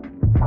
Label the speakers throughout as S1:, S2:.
S1: Ooh,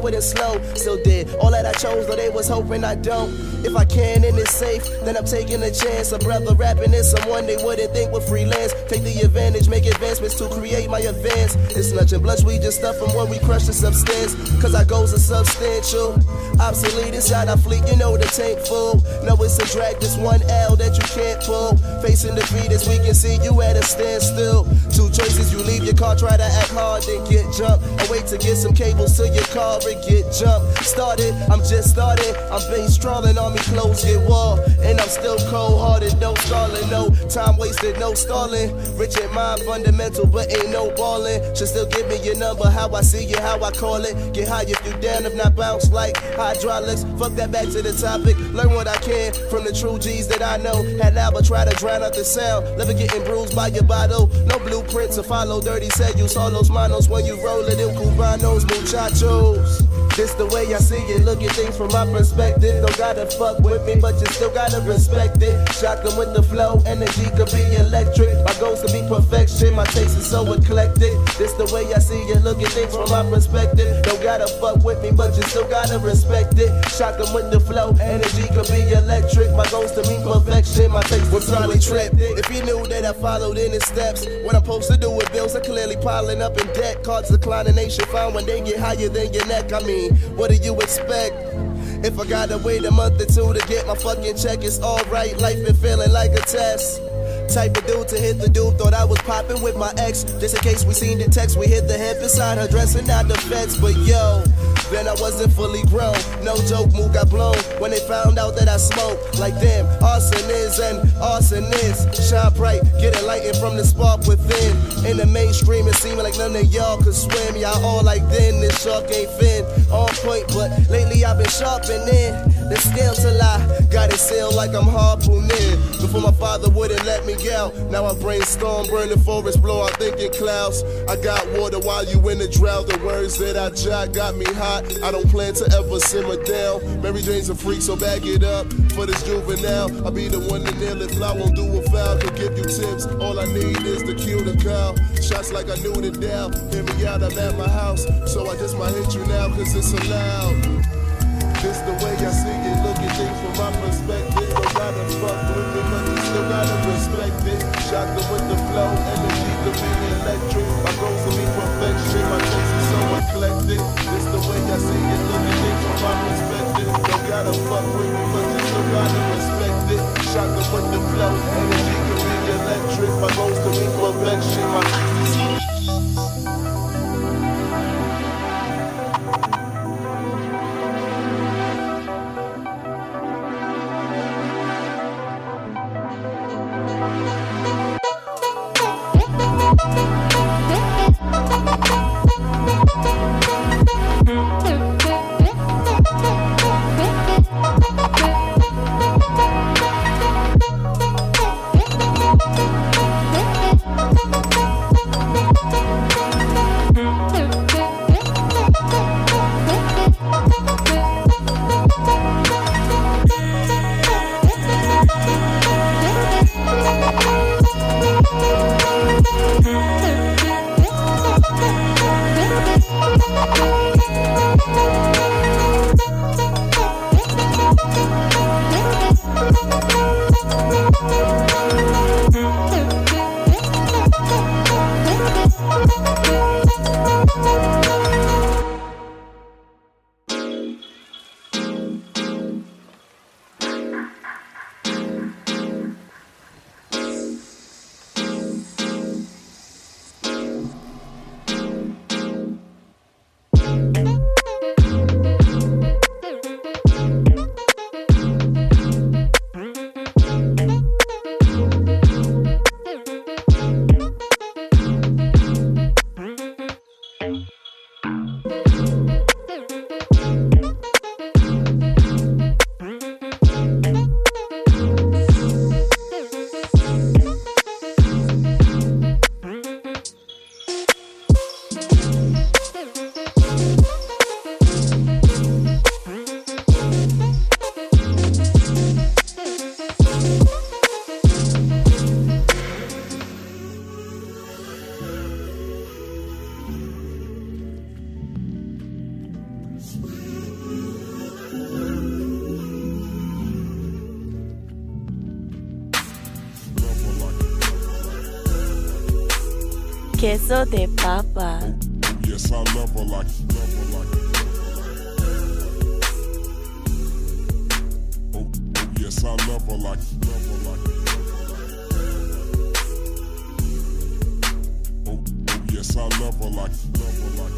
S2: paper was slower slow. Still did all that I chose, but they was hoping I don't. If I can and it's safe, then I'm taking a chance. A brother rapping is someone they wouldn't think would freelance. Take the advantage, make advancements to create my advance. It's nothing blush, we just stuff from when we crush the substance. Cause our goals are substantial. Obsolete inside our fleet, you know the tank full. No, it's a drag, this one L that you can't pull. Facing defeat as we can see you at a standstill. Two choices, you leave your car, try to act hard, then get jumped. Wait to get some cables to your car and get jumped. Started, I'm just started. I'm been strolling, me clothes get wall. And I'm still cold hearted, no stalling, no time wasted, no stalling. Rich in mind, fundamental, but ain't no balling. Should still give me your number, how I see you, how I call it. Get high if you down, if not bounce like hydraulics. Fuck that back to the topic. Learn what I can from the true G's that I know. Had never try to drown out the sound. Never getting bruised by your bottle. No blueprint to follow. Dirty said you saw those manos when you rollin' in cubanos, muchachos. This the way I see it. Look at things from my perspective. Don't gotta fuck with me, but you still gotta respect it. Shotgun with the flow, energy could be electric. My goals could be perfection. My taste is so eclectic. This the way I see it. Look at things from my perspective. Don't gotta fuck with me, but you still gotta respect it. Shotgun with the flow, energy could be electric. My goals to be perfection. My taste was probably tripped. If you knew that I followed in his steps, what I'm supposed to do with bills are clearly piling up in debt. Cards declining, nation found when they get higher than your neck. I mean what do you expect? If I gotta wait a month or two to get my fucking check, it's alright. Life been feeling like a test. Type of dude to hit the dude, thought I was popping with my ex. Just in case we seen the text, we hit the head beside her dressing out the fence. But yo, then I wasn't fully grown. No joke, move got blown when they found out that I smoked. Like damn, arson is and arson is. Shine bright, get it lighting from the spark within. In the mainstream, it seemed like none of y'all could swim. Y'all all like then, this shark ain't fin. On point, but lately I've been sharpening the scale till I got it sealed like I'm harpooning. Before my father wouldn't let me out. Now I brainstorm, burning forest, blow out thinking clouds. I got water while you in the drought. The words that I jot got me hot. I don't plan to ever simmer down. Mary Jane's a freak, so bag it up for this juvenile. I'll be the one to nail it. Fly won't do a foul. Could give you tips. All I need is to kill the cow. Shots like I knew it down. Hear me out, I'm at my house. So I just might hit you now, cause it's allowed. This the way I see it. Look at things from my perspective. Don't gotta fuck with me, but you still gotta respect it. Shot with the flow, energy to eclectic. This the way I see it. Look at things from my perspective. Don't gotta fuck with me, but you still gotta respect it. Them with the flow, energy to be electric. My goals to be perfection. My
S3: queso de papa.
S4: Yes, I love her like, love her like. Oh, oh, yes, I love her like, love her like. Oh, oh, yes, I love her like, love her like.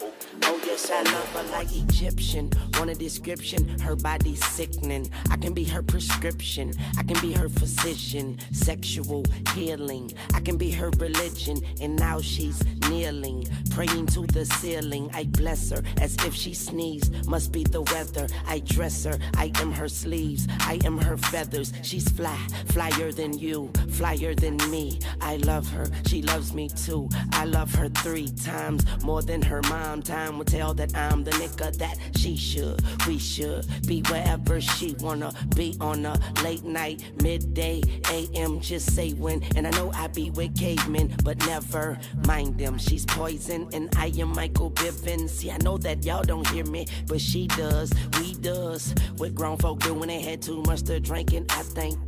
S2: Oh, oh
S5: yes, I love her like Egyptian. Want a description, her body sickening. I can be her prescription, I can be her physician. Sexual healing, I can be her religion. And now she's kneeling, praying to the ceiling. I bless her as if she sneezed. Must be the weather. I dress her, I am her sleeves, I am her feathers. She's fly, flyer than you, flyer than me. I love her, she loves me too. I love her three times more than her mom. Time will tell that I'm the nigga that she should. We should be wherever she wanna be on a late night, midday, AM. Just say when, and I know I be with cavemen, but never mind them. She's poison, and I am Michael Bivins. See, I know that y'all don't hear me, but she does. We does what grown folk do when they had too much to drinking. I think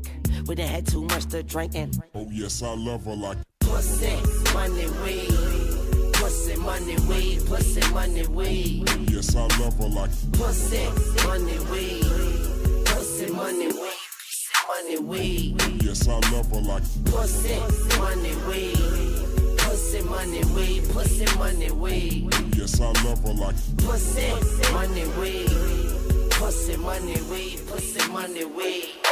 S5: when they had too much to drinking.
S4: Oh yes, I love her like
S5: Pussy, money, weed. Money, weed. Pussy, money, weed.
S4: Yes, I love her like
S5: Pussy, money, weed. Pussy, money, weed. Pussy, money, weed.
S4: Yes, I love her like
S5: Pussy, money, weed. Pussy, money, weed. Pussy, money, weed.
S4: Yes, I love her like
S5: Pussy, money, weed. Pussy, money, weed. Pussy, money, weed.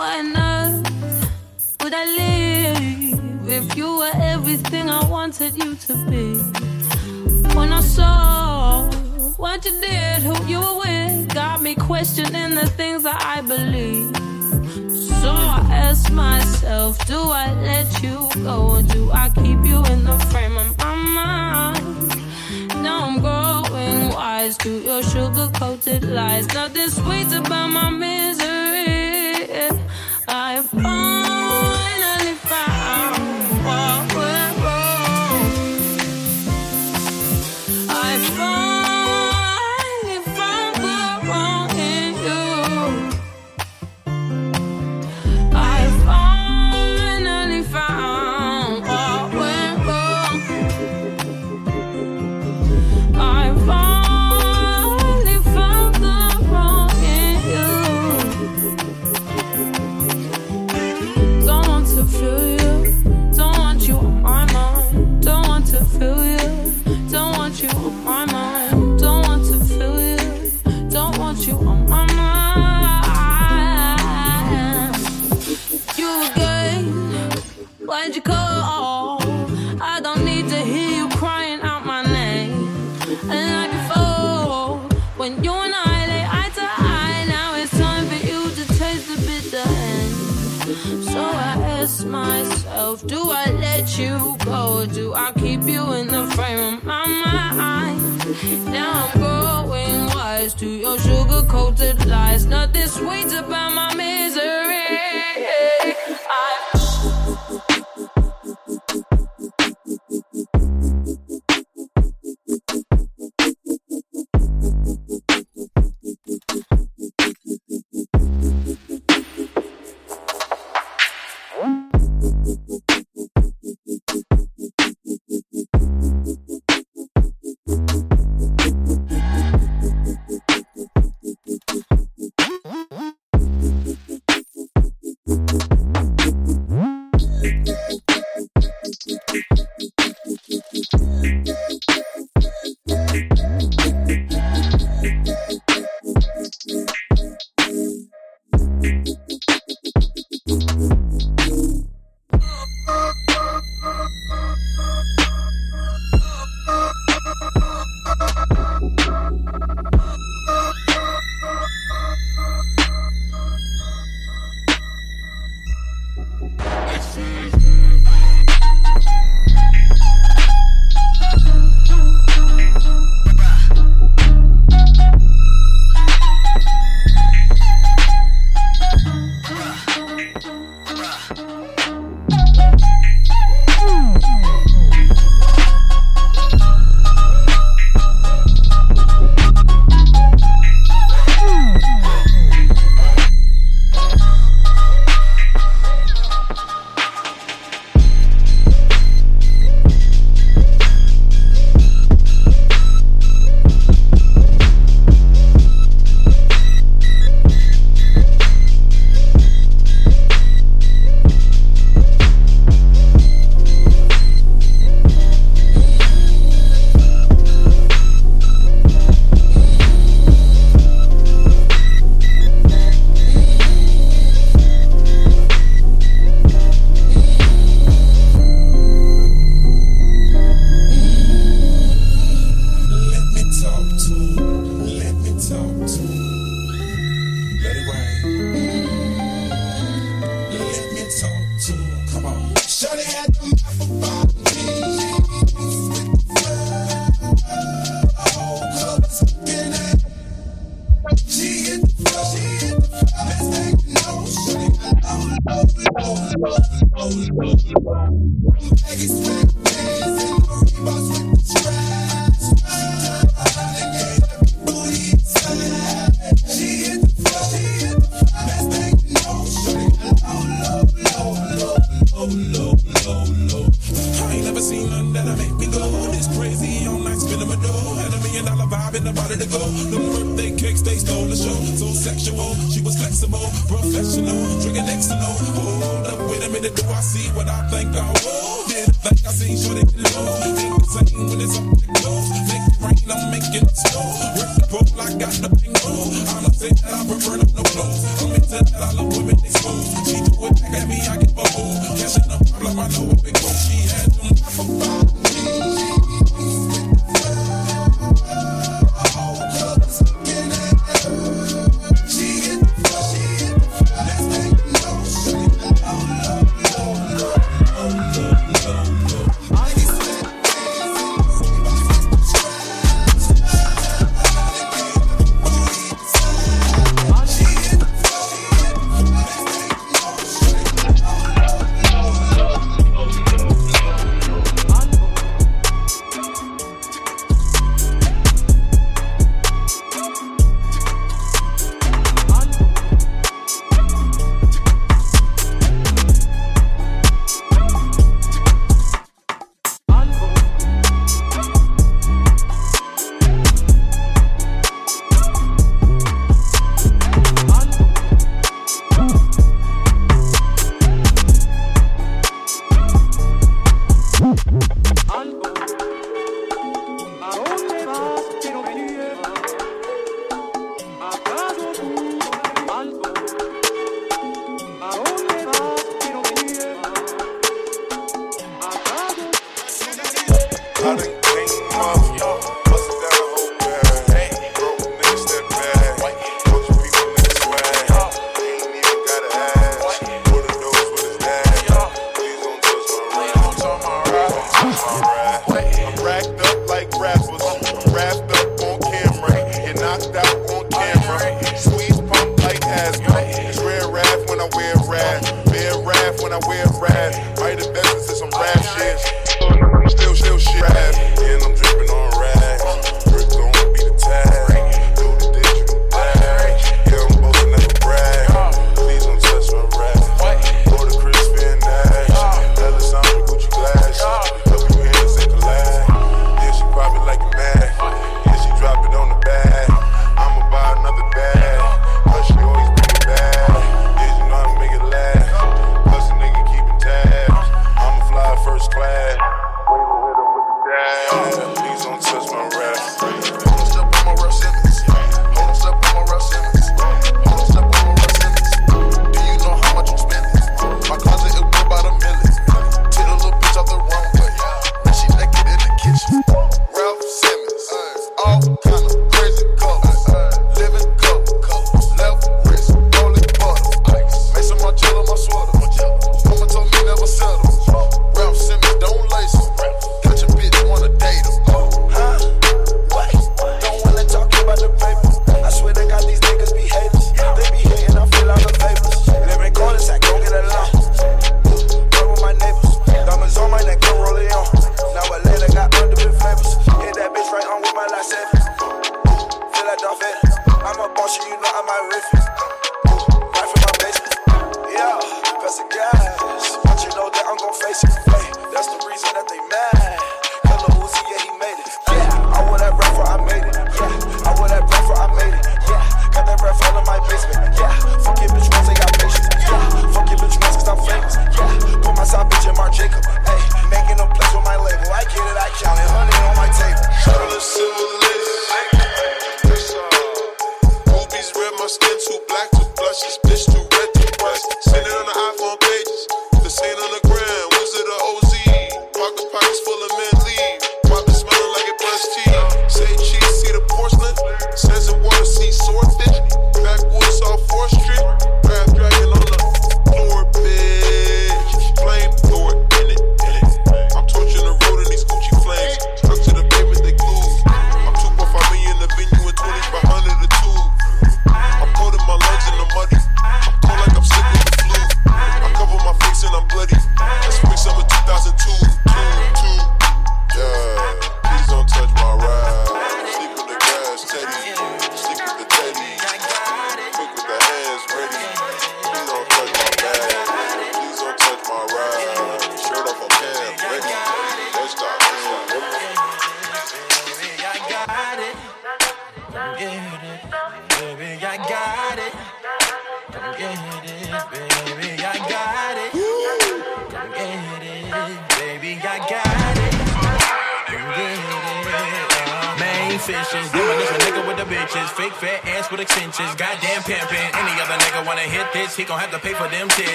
S1: Why not would I live if you were everything I wanted you to be? When I saw what you did, who you were with, got me questioning the things that I believe. So I ask myself, do I let you go or do I keep you in the frame of my mind? Now I'm growing wise to your sugar coated lies. Nothing sweet about my man. frame of my mind. Now I'm going wise to your sugar coated lies. Nothing sweet about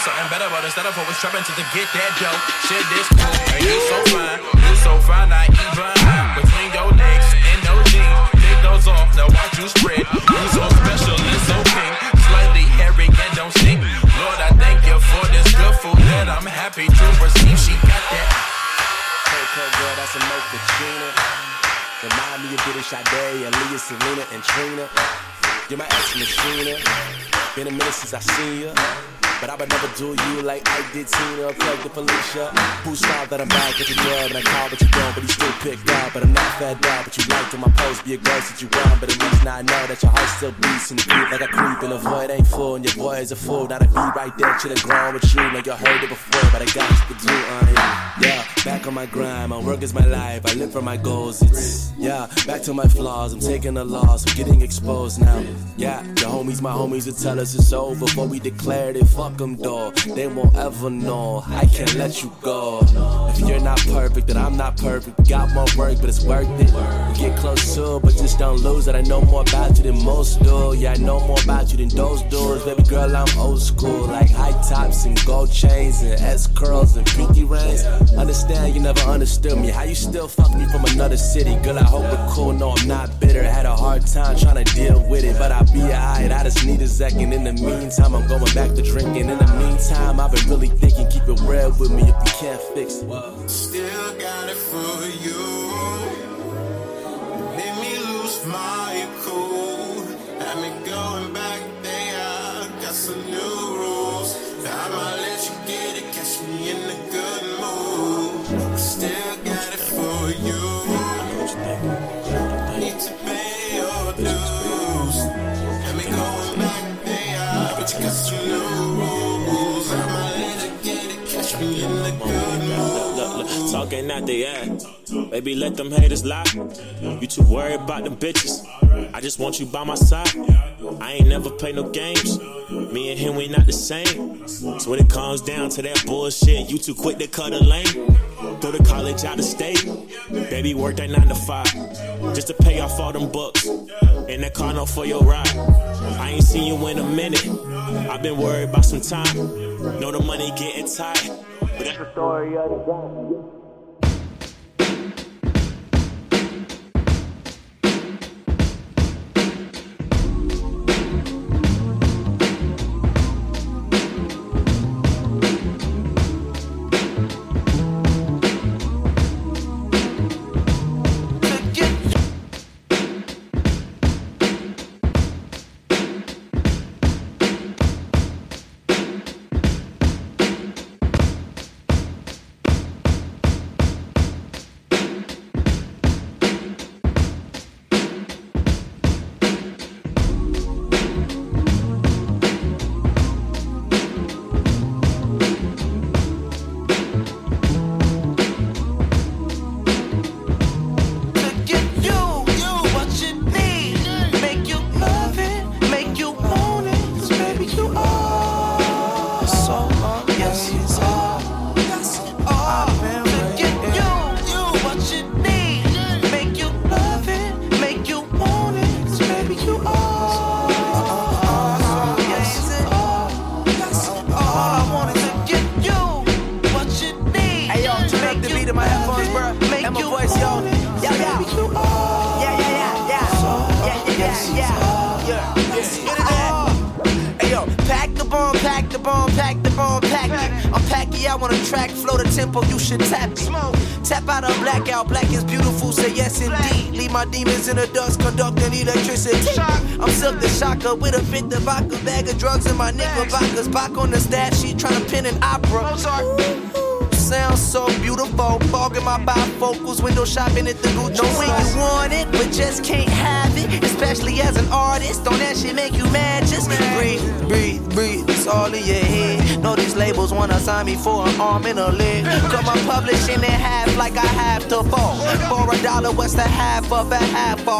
S6: something better? But instead of always trapping to, to get that dope, shit this cool. And you so fine, you so fine, I even uh, between your legs and those jeans. Take those off, now watch you spread. You so special and so pink, slightly hairy and don't stink. Lord, I thank you for this good food that I'm happy to receive. She got that.
S7: Coco girl, that's a Trina. Remind me of Diddy Sade, Aaliyah, Serena, and Trina. You're my ex machina. Been a minute since I seen you. But I would never do you like I did Tina Plug the Felicia. Who's proud that I'm back at the job and I call but you don't, but he still picked up. But I'm not fed up, but you liked on my post, be a ghost that you want. But at least now I know that your heart still beats and you creep like a creep and the void ain't full and your boy is a fool. Now the beat right there, chillin' grown with you. Know you heard it before, but I got you to do on it. Yeah, back on my grind, my work is my life. I live for my goals. It's back to my flaws. I'm taking the loss, I'm getting exposed now. Yeah, the homies, my homies will tell us it's over before we declared it. Fuck them, dog. They won't ever know. I can't let you go. If you're not perfect, then I'm not perfect. Got more work, but it's worth it. Get close to, but just don't lose it. I know more about you than most do. Yeah, I know more about you than those dudes. Baby girl, I'm old school. Like high tops and gold chains and S curls and pinky rings. Understand you never understood me. How you still fuck me from another city? Girl, I hope we're cool. No, I'm not bitter. Had a hard time trying to deal with it, but I'll be alright. I just need a second. In the meantime, I'm going back to drinking. In the meantime, I've been really thinking. Keep it real with me if you can't fix it.
S8: Still got it for you.
S9: Look, talking out the ass. Baby, let them haters lie. You too worried about them bitches. I just want you by my side. I ain't never play no games. Me and him, we not the same. So when it comes down to that bullshit, you too quick to cut a lane. Go to college out of state. Baby, work that nine to five. Just to pay off all them books. And that car no for your ride. I ain't seen you in a minute. I've been worried about some time. Know the money getting tight. But that's the story of the game.
S10: Shocker with a fit the vodka, bag of drugs in my knickerbockers. Back on the stat sheet, trying to pin an opera. sound so beautiful. Fogging my bifocals, window shopping at the Gucci. Know when you want it, but just can't have it. Especially as an artist, don't that shit make you mad? Just breathe, breathe, breathe. It's all in your head. These labels wanna sign me for an arm and a leg. Come I'm publishing in half like I have to fall. For a dollar, what's the half of a half a?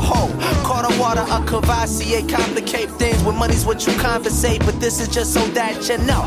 S10: Caught a water, a Cavassier, complicate things. With money's what you compensate, but this is just so that you know.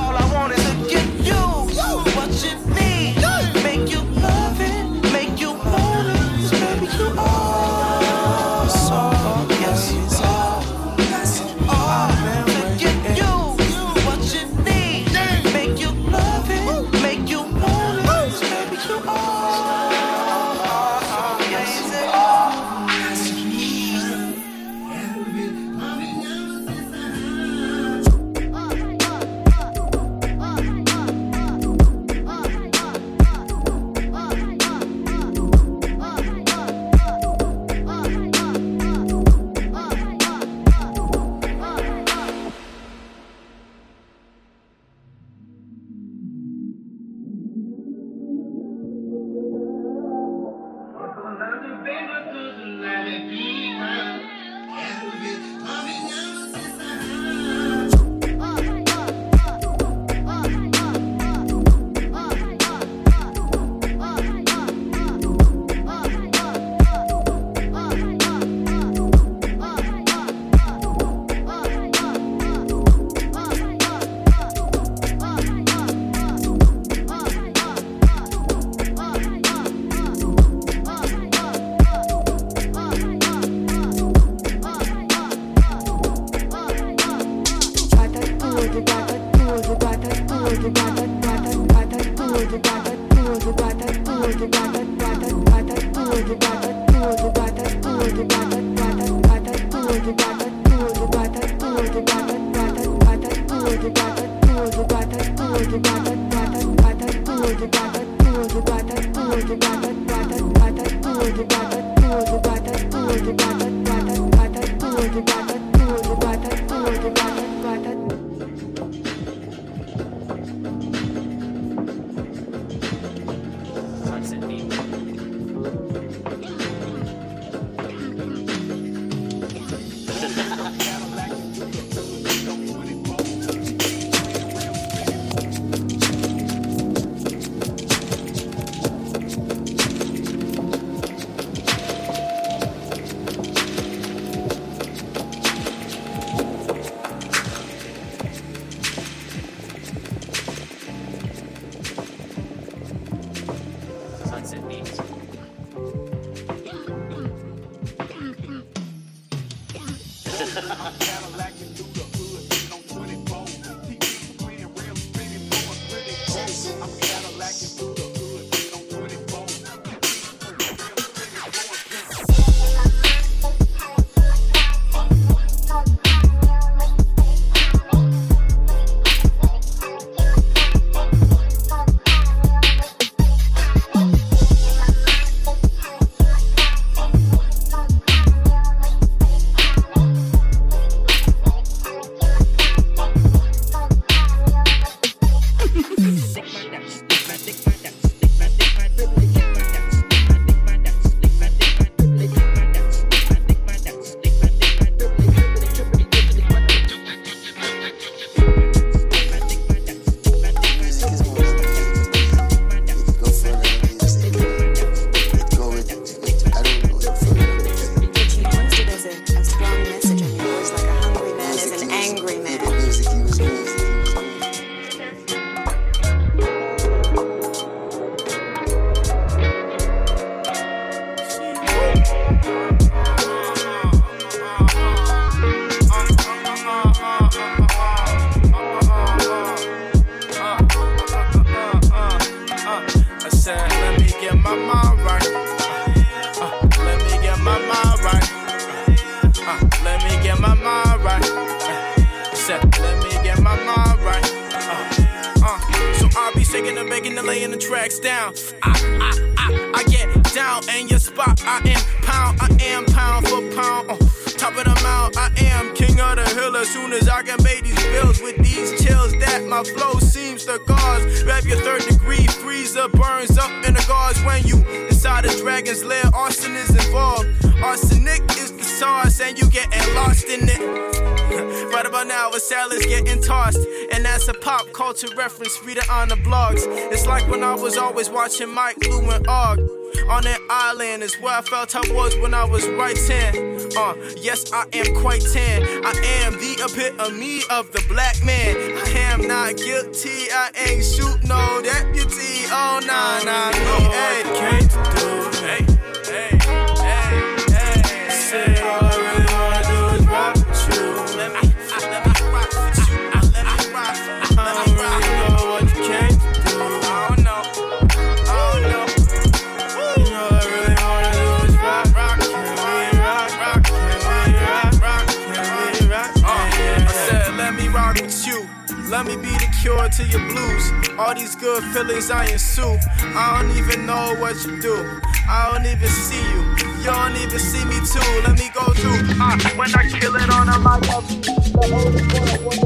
S6: Shaking and laying the tracks down. I, I, I, I get down in your spot. I am pound, I am pound for pound. Uh,
S11: Top of the mount, I am king of the hill. As soon as I can pay these bills with these chills, that my flow seems to cause. Grab your third degree, freezer burns up in the guards when you inside a dragon's lair. Arson is involved. Arsenic is the sauce, and you getting lost in it. right about now, a salad's getting tossed, and that's a pop culture reference. Read it on the blogs. It's like when I was always watching Mike, Lu, and Og. On that island is where I felt I was when I was right tan. Uh, yes, I am quite tan. I am the epitome of the black man. I am not guilty. I ain't shoot no deputy. Oh, nah, nah, no. Hey, to your blues. All these good feelings I ensue. I don't even know what you do. I don't even see you. You don't even see me too. Let me go through. Uh, when I kill it on a mic, I'll be the only one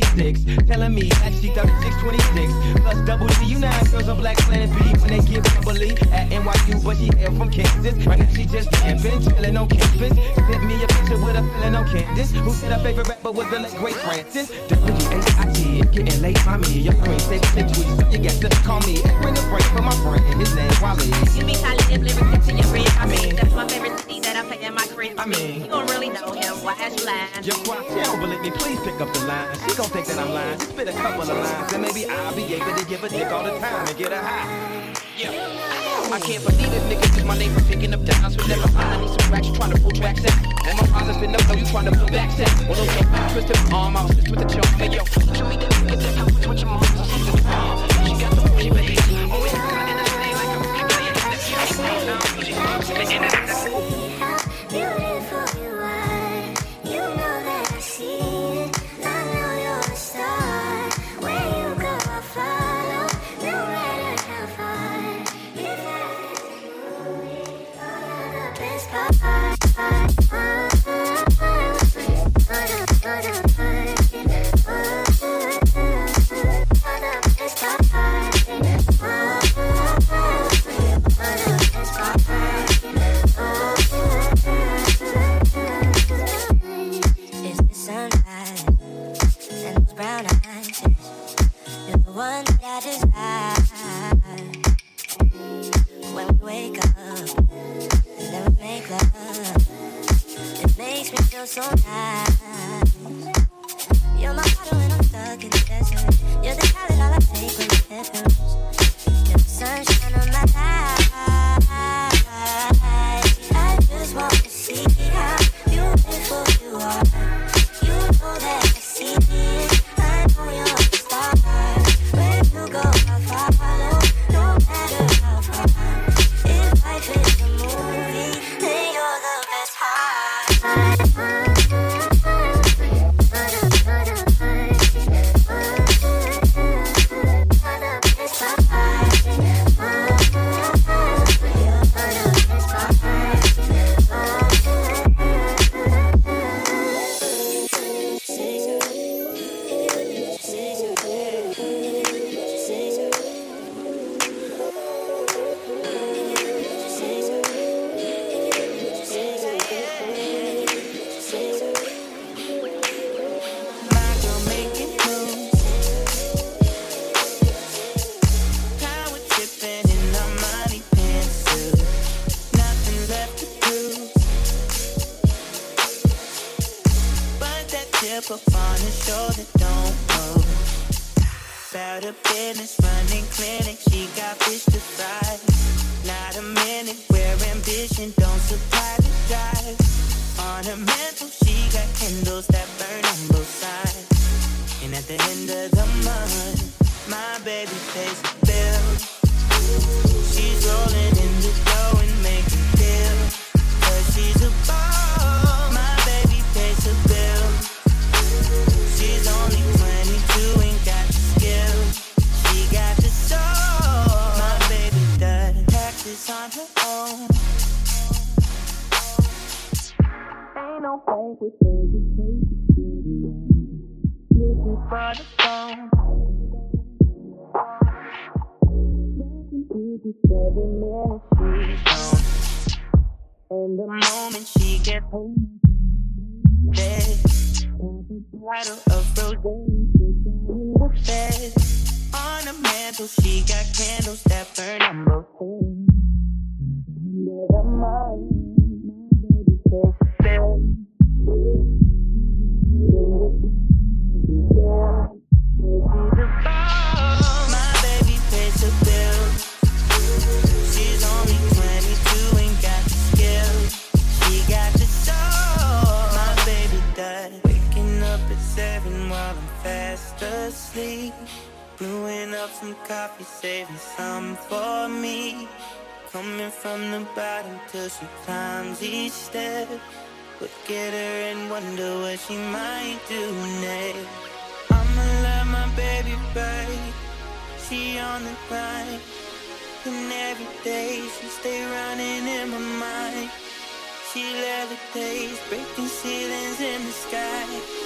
S12: 26. Telling me that she 3626. Plus double D, you know girls on Black Planet B when they get bubbly at NYU, but she hail from Kansas. Right now she just camping, chilling on campus. Sent me a picture with a feeling on Candace, who said her favorite rapper was the late great Francis. W-H-I-T, getting late, mommy. Your queen said tweets, you got to call me. Bring a break for my friend, his name Wally.
S13: You be Khalid, lyrics into your red. I mean, that's my favorite city that I play in my crib.
S12: I mean,
S13: you know you lying?
S12: Yo, why she don't believe me? Please pick up the line. She gon' think that I'm lying. Just spit a couple of lines, and maybe I'll be able to give a dick all the time and get a high. Yeah. I can't believe it, nigga. Took my name for picking up dimes. Would never find I need some racks. Trying to pull tracks in. And my father's been up, though you trying to pull back set. Well, okay, twist him arm out, sit with the chunk. Hey, yo, show me that you get that help with your mom. She got the booty, baby. Always got in the day like a
S14: Beautiful And the
S15: moment she gets home, bed, bottle of rose in the bed. On the mantle, she got candles that burn on both ends. Under the mug. some coffee, saving some for me. Coming from the bottom till she climbs each step. Look at her and wonder what she might do next. I'ma love my baby right. She on the grind. And every day she stay running in my mind. She levitates, breaking ceilings in the sky.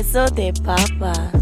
S3: Queso de papa.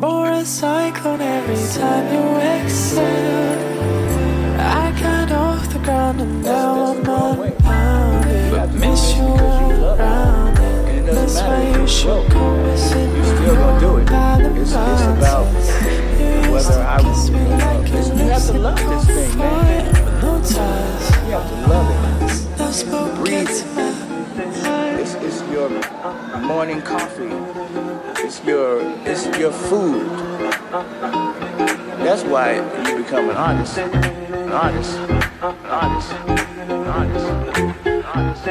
S8: More a cyclone every time you excel. I got off the ground and now I'm unbounded. I miss you around it. That's why you should come visit You
S16: still gonna do it. It's, it's about whether I know, listen, you have to love this thing, man.
S8: No ties.
S16: You have to love it. Breathe your morning coffee. It's your it's your food. That's why you become an artist. An artist. An artist. An artist. An artist.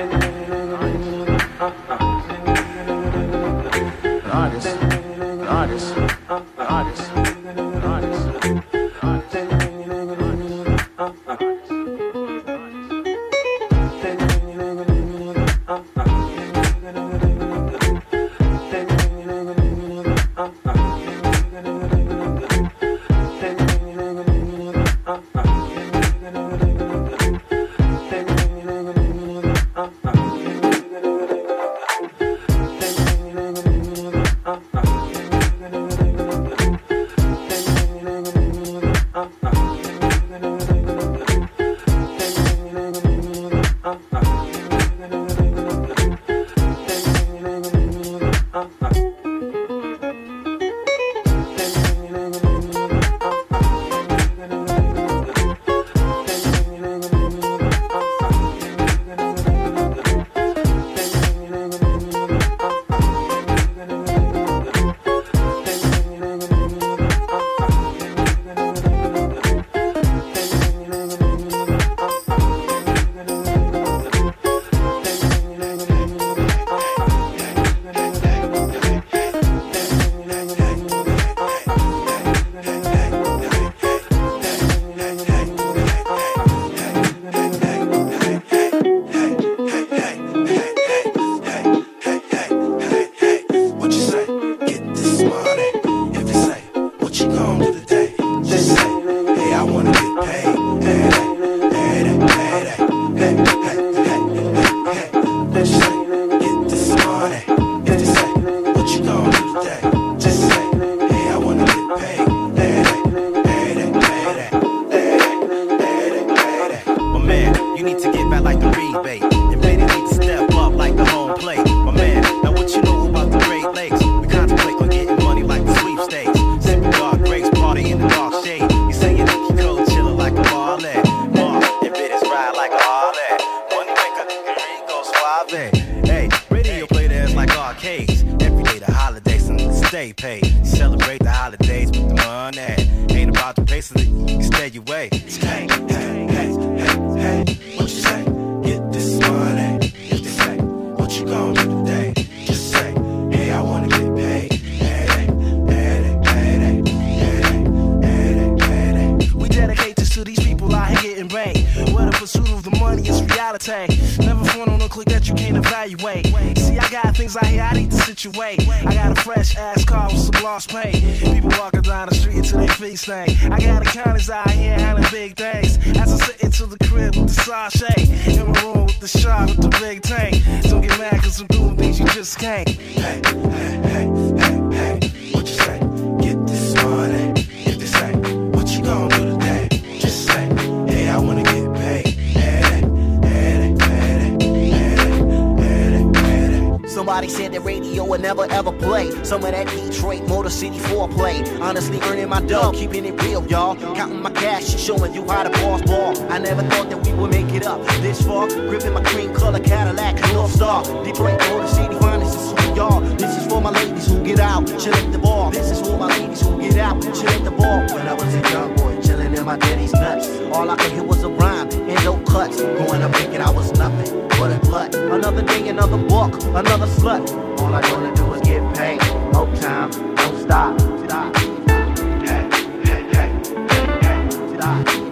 S16: An artist. An artist. An artist.
S17: Nobody said that radio would never ever play. Some of that Detroit Motor City foreplay. Honestly, earning my dough, keeping it real, y'all. Counting my cash and showing you how to boss ball. I never thought that we would make it up this far. Gripping my cream color Cadillac, North Star. Detroit Motor City, finest is who y'all. This is for my ladies who get out, chill at the bar. This is for my ladies who get out, chill at the bar. When I was a young my daddy's nuts. All I could hear was a rhyme and no cuts. to make it. I was nothing but a glut. Another day, another book, another slut. All I wanna do is get paid. No time, don't stop. Stop. Hey, hey, hey, hey, hey, stop.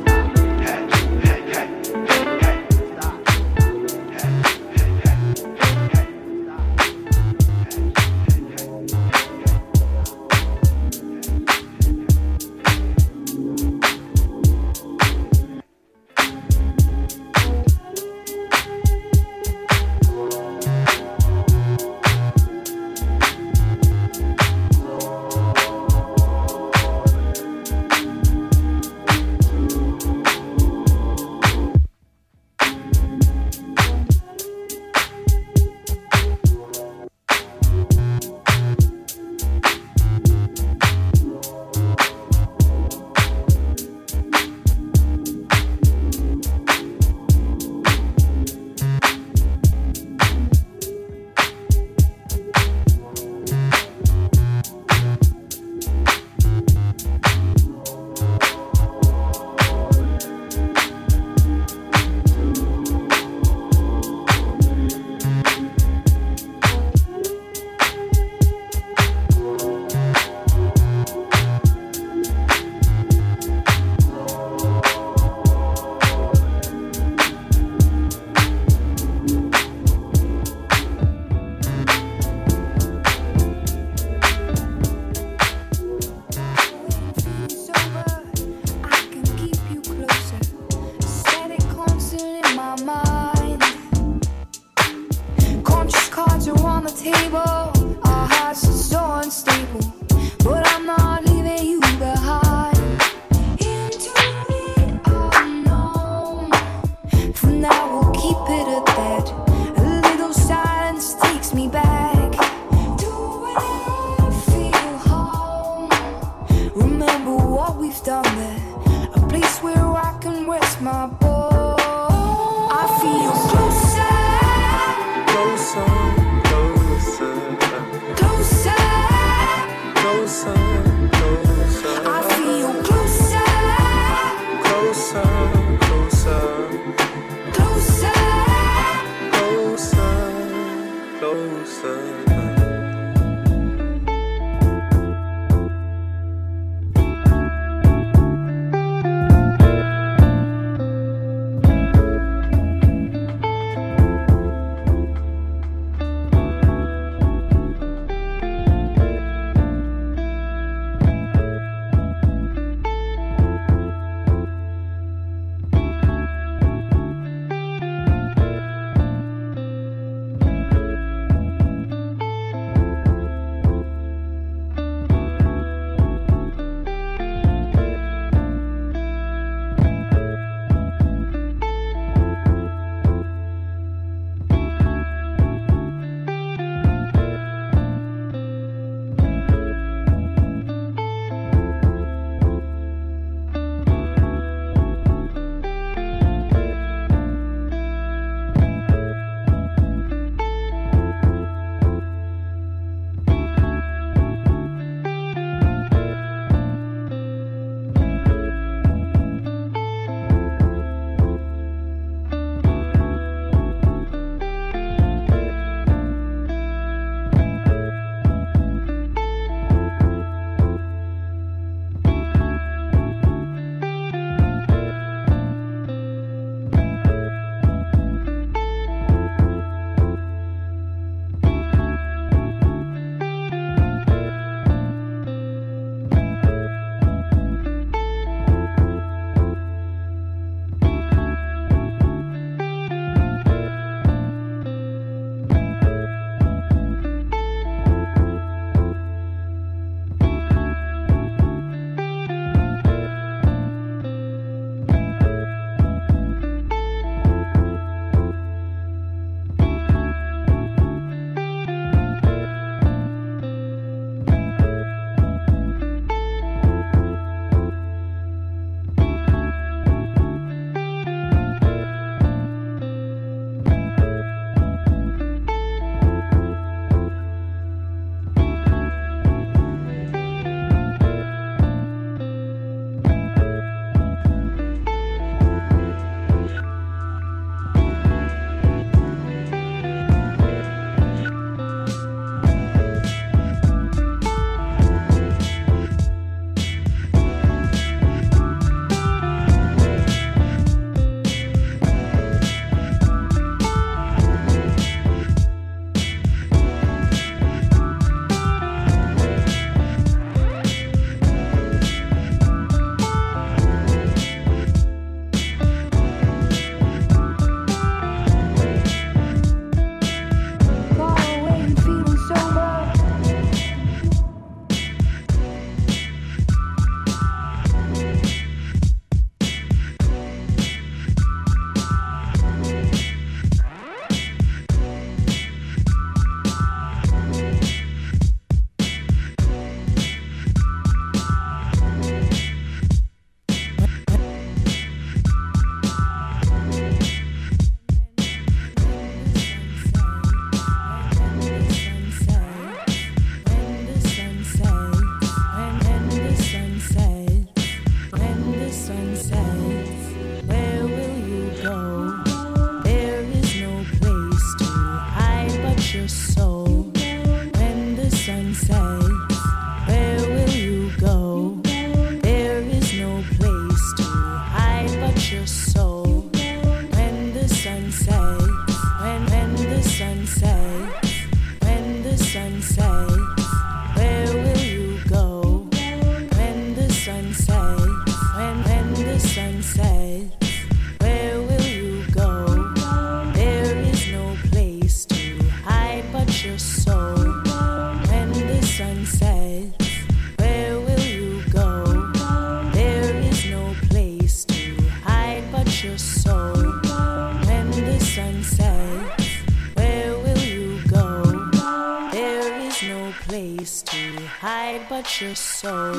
S18: but
S19: your soul.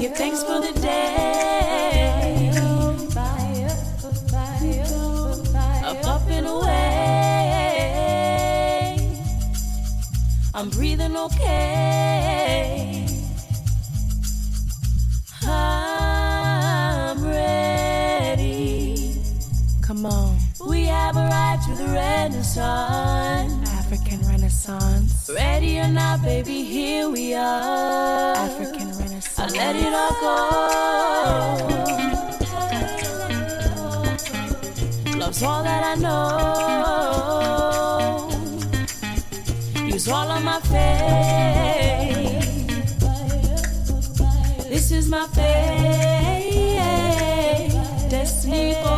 S20: Give thanks for the day. I'm
S19: breathing okay. I'm ready.
S3: Come on.
S19: We have arrived to the Renaissance.
S3: African Renaissance.
S19: Ready or not, baby, here we are.
S3: African Renaissance.
S19: I let it all go. Love's all that I know. is all on my face. This is my fate. Destiny.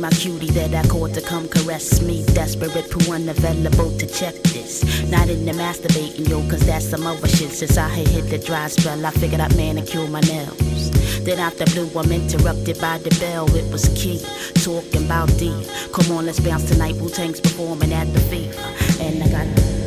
S19: My
S21: cutie that I called to come caress me. Desperate, poo unavailable to check this. Not in the masturbating, yo, cause that's some other shit. Since I had hit the dry spell, I figured I'd manicure my nails. Then the blue, I'm interrupted by the bell. It was key, talking about D. Come on, let's bounce tonight. Wu Tang's performing at the FIFA. And I got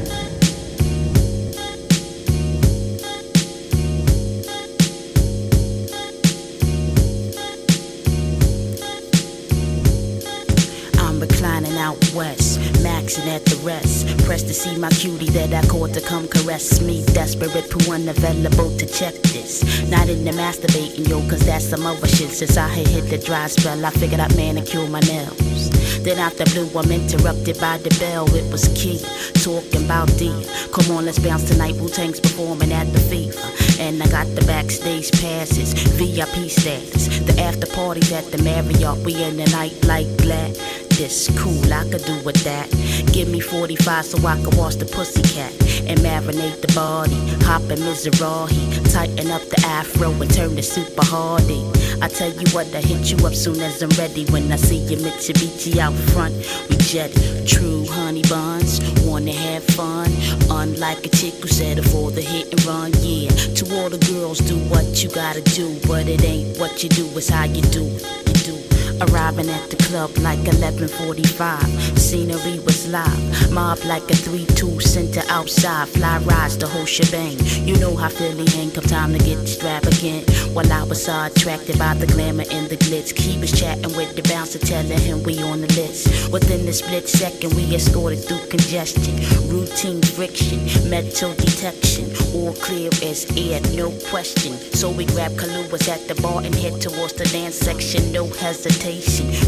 S21: out west, maxing at the rest. Pressed to see my cutie that I called to come caress me. Desperate, poo unavailable to check this. Not in the masturbating, yo, cause that's some other shit. Since I had hit the dry spell, I figured I'd manicure my nails. Then the blue, I'm interrupted by the bell. It was key, talking about D. Come on, let's bounce tonight. Wu Tang's performing at the FIFA. And I got the backstage passes, VIP status. The after parties at the Marriott. We in the night like glad. This cool, I could do with that. Give me 45 so I can wash the pussycat and marinate the body. Hop in Mizrahi, tighten up the afro and turn the super hardy. I tell you what, I hit you up soon as I'm ready. When I see your Mitsubishi out front, we jet true honey buns. Wanna have fun, unlike a chick who settled for the hit and run. Yeah, to all the girls, do what you gotta do, but it ain't what you do, it's how you do. You do. Arriving at the club like 11:45. Scenery was live, mob like a 3-2 center outside. Fly rides the whole shebang. You know how Philly hang. Come time to get extravagant. While I was so attracted by the glamour and the glitz, he was chatting with the bouncer, telling him we on the list. Within the split second, we escorted through congestion, routine friction, metal detection, all clear as air, no question. So we grabbed Kahluas at the bar and head towards the dance section, no hesitation.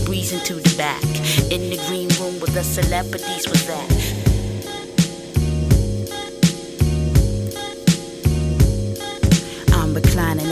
S21: Breezing to the back, in the green room with the celebrities was at.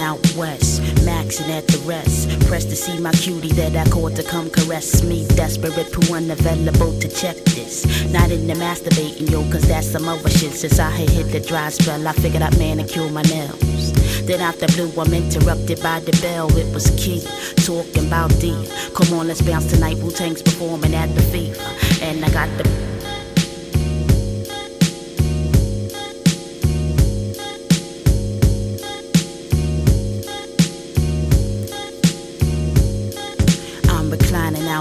S21: Out west, maxing at the rest. Pressed to see my cutie that I called to come caress me. Desperate, poo unavailable to check this. Not in the masturbating, yo, cause that's some other shit. Since I had hit the dry spell, I figured I'd manicure my nails. Then the blue, I'm interrupted by the bell. It was key, talking about D. Come on, let's bounce tonight. Wu Tang's performing at the FIFA. And I got the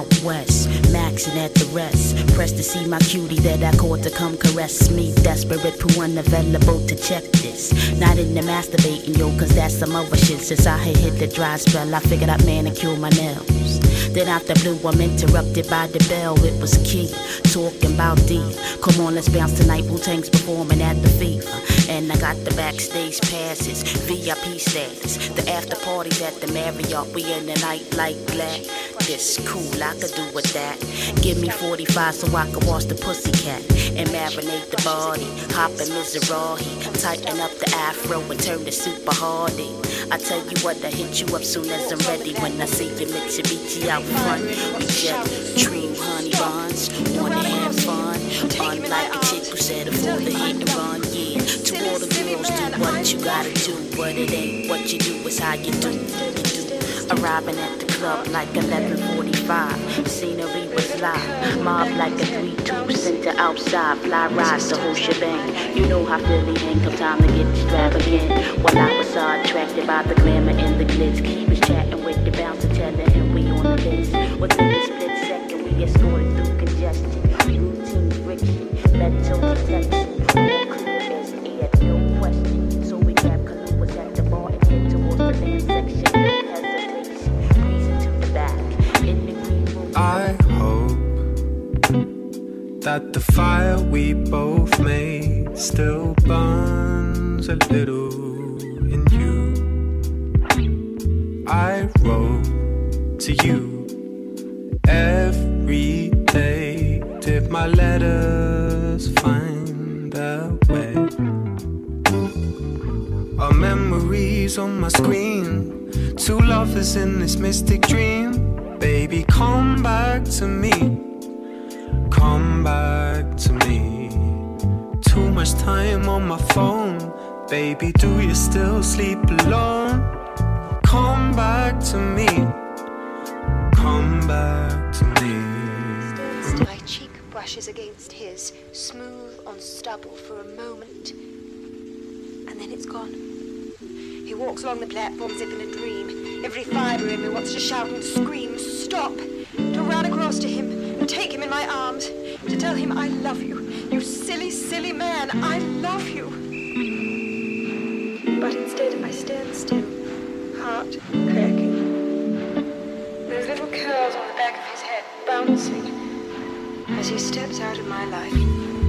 S21: out west, maxing at the rest. Pressed to see my cutie that I called to come caress me. Desperate, poo unavailable to check this. Not in the masturbating, yo, cause that's some other shit. Since I had hit the dry spell, I figured I'd manicure my nails. Then the blue, I'm interrupted by the bell. It was key, talking about D. Come on, let's bounce tonight. Wu Tang's performing at the FIFA. And I got the backstage passes, VIP status. The after parties at the Marriott. We in the night like black. This cool, I could do with that. Give me 45 so I can wash the pussycat and marinate the body. Hop in Mizrahi, tighten up the afro and turn the super hardy. I tell you what, I hit you up soon as I'm ready. When I see your Mitsubishi out front, we jet dream honey buns. Wanna have fun, unlike a chick who settled for the hit and run. Yeah, to all the girls, do what you gotta do, but it ain't what you do, it's how you do. You do. Arriving at the club like 11:45. Scenery was live, mob like a 3-2 center outside. Fly rides the whole shebang. You know how Philly hang. Come time to get extravagant. While I was so attracted by the glamour and the glitz, was chatting with the bouncer, telling him we on the list. Within the split second, we escorted through congestion, routine friction, metal detection. We
S22: both made still burns a little in you. I wrote to you every day. Did my letters find their way? Our memories on my screen. Two lovers in this mystic Baby, do you still sleep alone? Come back to me. Come back
S23: to me.
S22: My cheek brushes against his, smooth on stubble for a moment, and then it's gone. He walks along the platform as if in a dream. Every fibre in me wants to shout and scream, stop, to run across to him and take him in my arms, to tell him I love you. You silly, silly man, I love you. Still, heart cracking. Those little curls on the back of his head bouncing as he steps out of my life.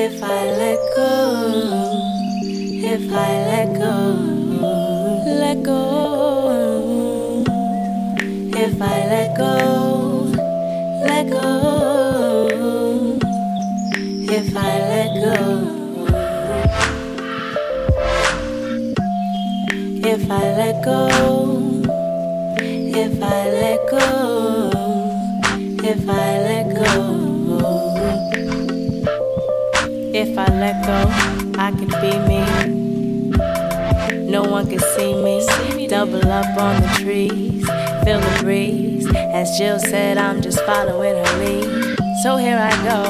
S19: If I let go, if I let go, let go. If I let go, let go. If I let go, if I let go, if I let go if I let go. If I let go, I could be me. No one can see me. Double up on the trees, feel the breeze. As Jill said, I'm just following her lead. So here I go.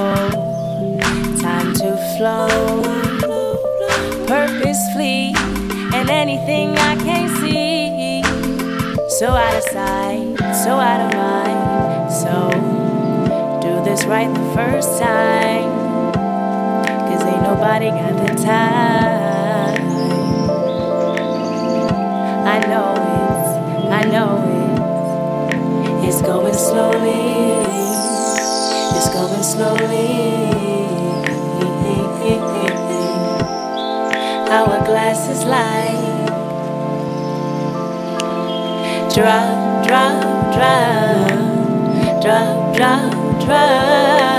S19: Time to flow. Purposefully, and anything I can't see. So out of sight, so out of mind. So do this right the first time. Nobody got the time. I know it, I know it. It's going slowly, it's going slowly. Hourglass is like drop, drop, drop, drop, drop, drop,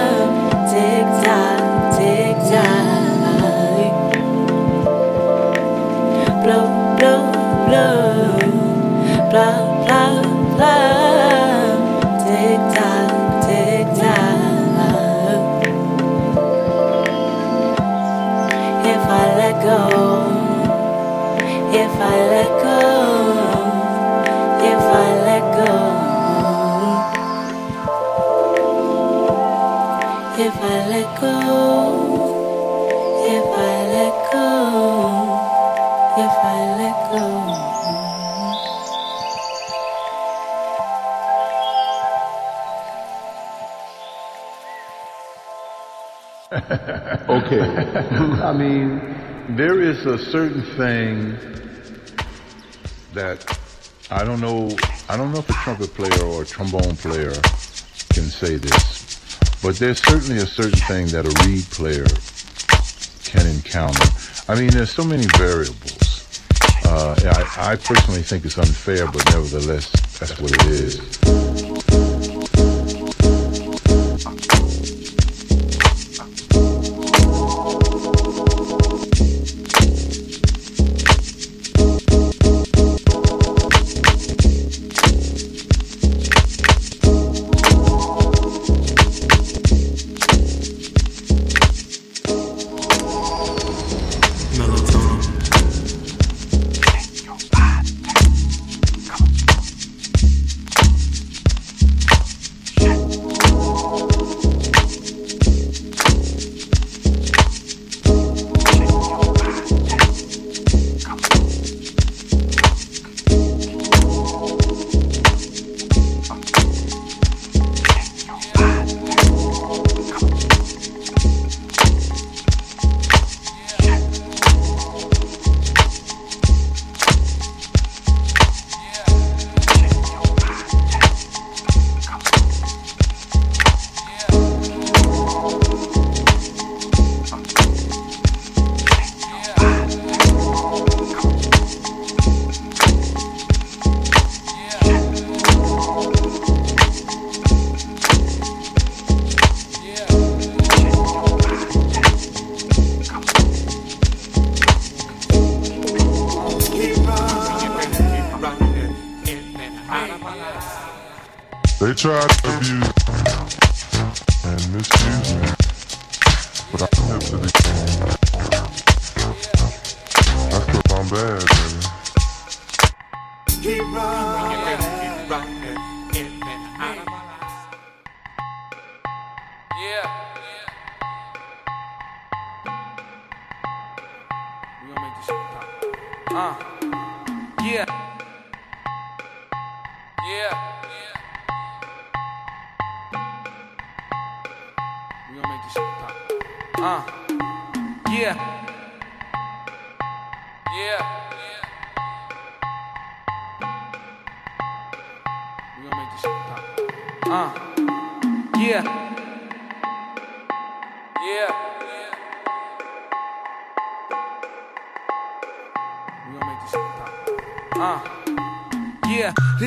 S19: blow, blow, blah, blah, blah, tick tock, tick tock. If I let go, if I let go, if I let go, if I let go,
S24: okay. I mean, there is a certain thing that I don't know. I don't know if a trumpet player or a trombone player can say this, but there's certainly a certain thing that a reed player can encounter. I mean, there's so many variables. Uh, I, I personally think it's unfair, but nevertheless, that's what it is.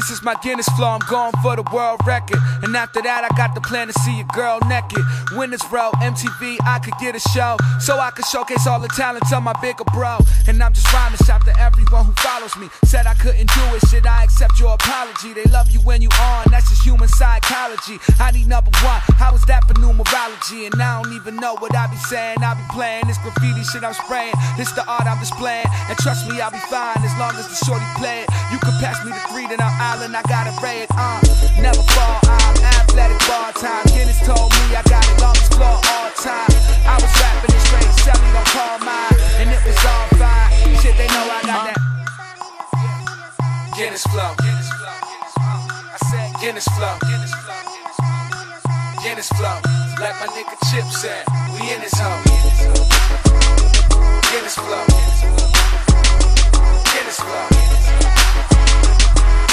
S25: This is my Guinness flow. I'm going for the world record. And after that, I got the plan to see a girl naked. Winners row, MTV, I could get a show. So I could showcase all the talents of my bigger bro. And I'm just rhyming, shout to everyone who follows me. Said I couldn't do it, should I accept your apology? They love you when you on, that's just human psychology. I need number one, how is that for numerology? And I don't even know what I be saying. I be playing this graffiti shit I'm spraying. This the art I'm displaying. And trust me, I'll be fine as long as the shorty play it. You can pass me the three, then I'm island, I got it red. Uh, never fall, I'm athletic ball time. Guinness told me I got it longest floor all time. I was rapping it straight, Shelly don't call mine. And it was all fine. Shit, they know I got that. Guinness flow. I said Guinness flow. Guinness flow. Like my nigga Chip said, we in this hoe. Guinness flow. Guinness flow.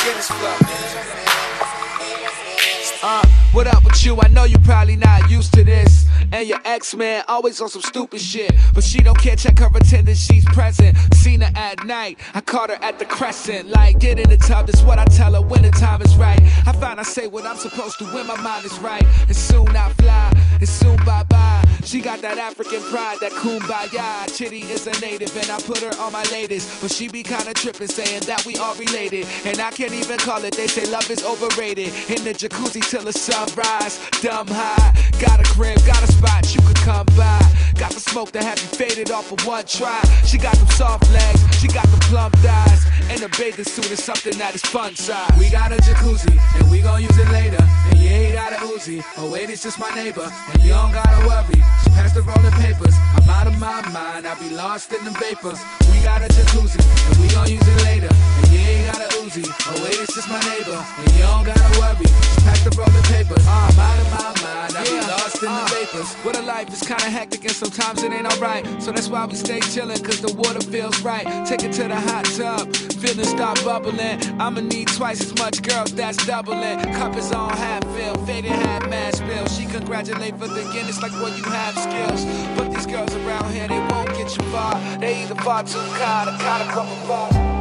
S25: Guinness flow. Uh, what up with you? I know you probably not used to this. And your ex man always on some stupid shit. But she don't care, check her attendance, she's present. Seen her at night, I caught her at the crescent. Like, get in the tub, that's what I tell her when the time is right. I find I say what I'm supposed to when my mind is right. And soon I fly, and soon bye bye. She got that African pride, that kumbaya. Chitty is a native, and I put her on my latest. But she be kinda tripping, saying that we all related. And I can't even call it, they say love is overrated. In the jacuzzi till the sunrise, dumb high. Got a crib, got a spot you could come by. Got the smoke that have you faded off of one try. She got them soft legs, she got them plump thighs. And a bathing suit is something that is fun size. We got a jacuzzi, and we gon' use it later. And you ain't got a Uzi. Oh wait, it's just my neighbor. And you don't gotta worry. She passed the rolling papers. I'm out of my mind, I'll be lost in the vapors. We got a jacuzzi, and we gon' use it later. And you ain't got a Uzi. Oh wait, it's just my neighbor. And you don't gotta worry. She passed the rolling papers. Ah, I'm out of my mind, I'll be lost in the vapors. What a life is kinda hectic and sometimes it ain't alright. So that's why we stay chillin', cause the water feels right. Take it to the hot tub, feelings start bubbling. I'ma need twice as much girls, that's doubling. Cup is on half fill, faded half mash bill. She congratulate for the Guinness like well you have skills. But these girls around here, they won't get you far. They either far too kind or kinda come apart.
S26: It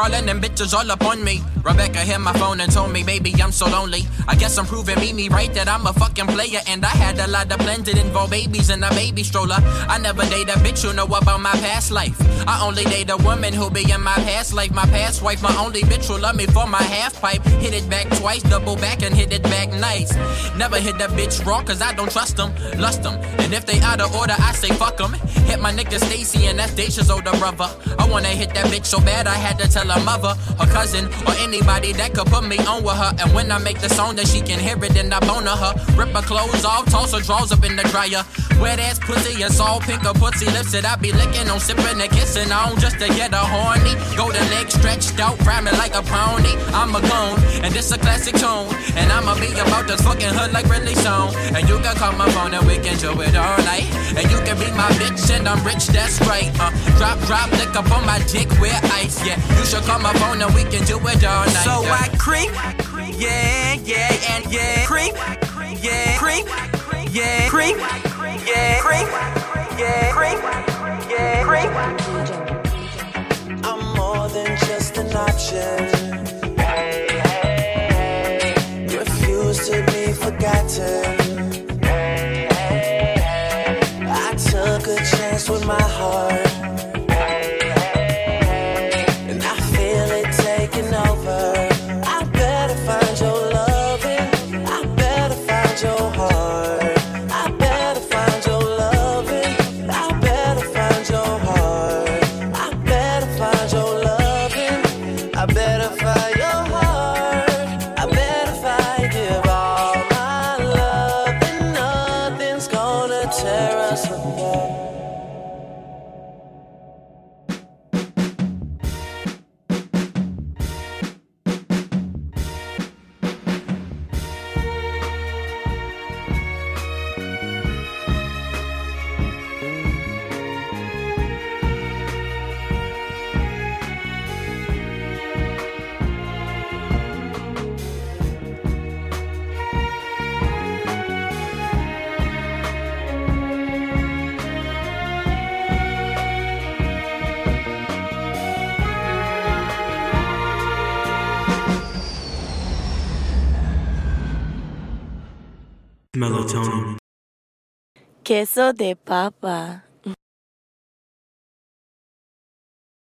S27: crawling and bitches all up on me. Rebecca hit my phone and told me, baby, I'm so lonely. I guess I'm proving me, me right that I'm a fucking player. And I had a lot of plans that involve babies and a baby stroller. I never date a bitch who know about my past life. I only date a woman who be in my past life. My past wife, my only bitch who love me for my half pipe. Hit it back twice, double back and hit it back nice. Never hit that bitch raw, cause I don't trust them, lust them. And if they out of order, I say fuck them. Hit my nigga Stacy and that's Dacia's older brother. I wanna hit that bitch so bad I had to tell her mother, her cousin, or anybody that could put me on with her. And when I make the song, that she can hear it, then I boner her. Rip her clothes off, toss her drawers up in the dryer. Wet ass pussy, it's all pink, her pussy lips that I be licking on, sipping and kissing on just to get her horny. Golden leg stretched out, me like a pony. I'm a gone, and this a classic tune. And I'ma be about this fucking hood like Ridley Song. And you can call my phone and we can do it all night. And you can be my bitch and I'm rich, that's right. Uh, drop, drop, lick up on my dick with ice, yeah. You should call my phone and we can do it all night.
S12: So
S27: yeah.
S12: I creep, yeah, yeah, and yeah, creep, yeah, creep, yeah, creep, yeah, creep, yeah, creep, yeah, creep.
S5: I'm more than just an option. Refuse to be forgotten. I took a chance with my heart.
S19: Queso de papa.